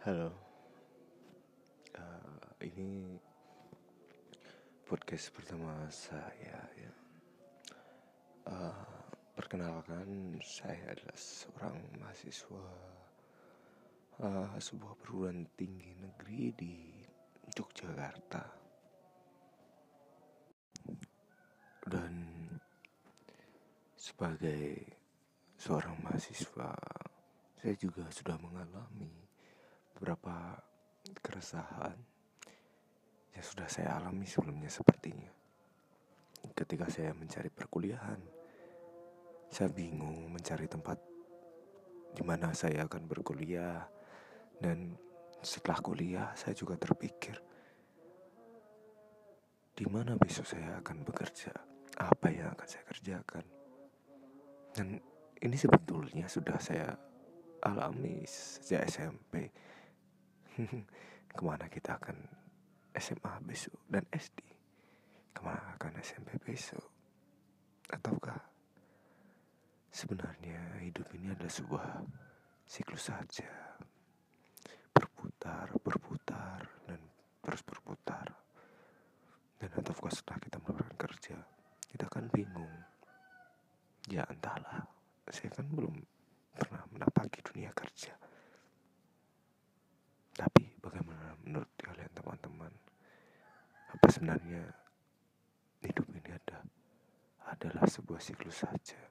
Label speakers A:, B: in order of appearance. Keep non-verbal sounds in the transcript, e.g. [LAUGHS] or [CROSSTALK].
A: Halo, uh, ini podcast pertama saya ya. Uh, perkenalkan, saya adalah seorang mahasiswa uh, sebuah perguruan tinggi negeri di Yogyakarta. Dan sebagai seorang mahasiswa, saya juga sudah mengalami beberapa keresahan yang sudah saya alami sebelumnya sepertinya. Ketika saya mencari perkuliahan, saya bingung mencari tempat di mana saya akan berkuliah dan setelah kuliah saya juga terpikir di mana besok saya akan bekerja, apa yang akan saya kerjakan. Dan ini sebetulnya sudah saya alami sejak SMP [LAUGHS] ke mana kita akan SMA besok dan SD ke mana akan SMP besok? Ataukah sebenarnya hidup ini adalah sebuah siklus saja? Berputar berputar dan terus berputar. Dan ataukah setelah kita melakukan kerja kita akan bingung? Ya entahlah. Saya kan belum pernah menapaki dunia kerja sebenarnya hidup ini ada adalah sebuah siklus saja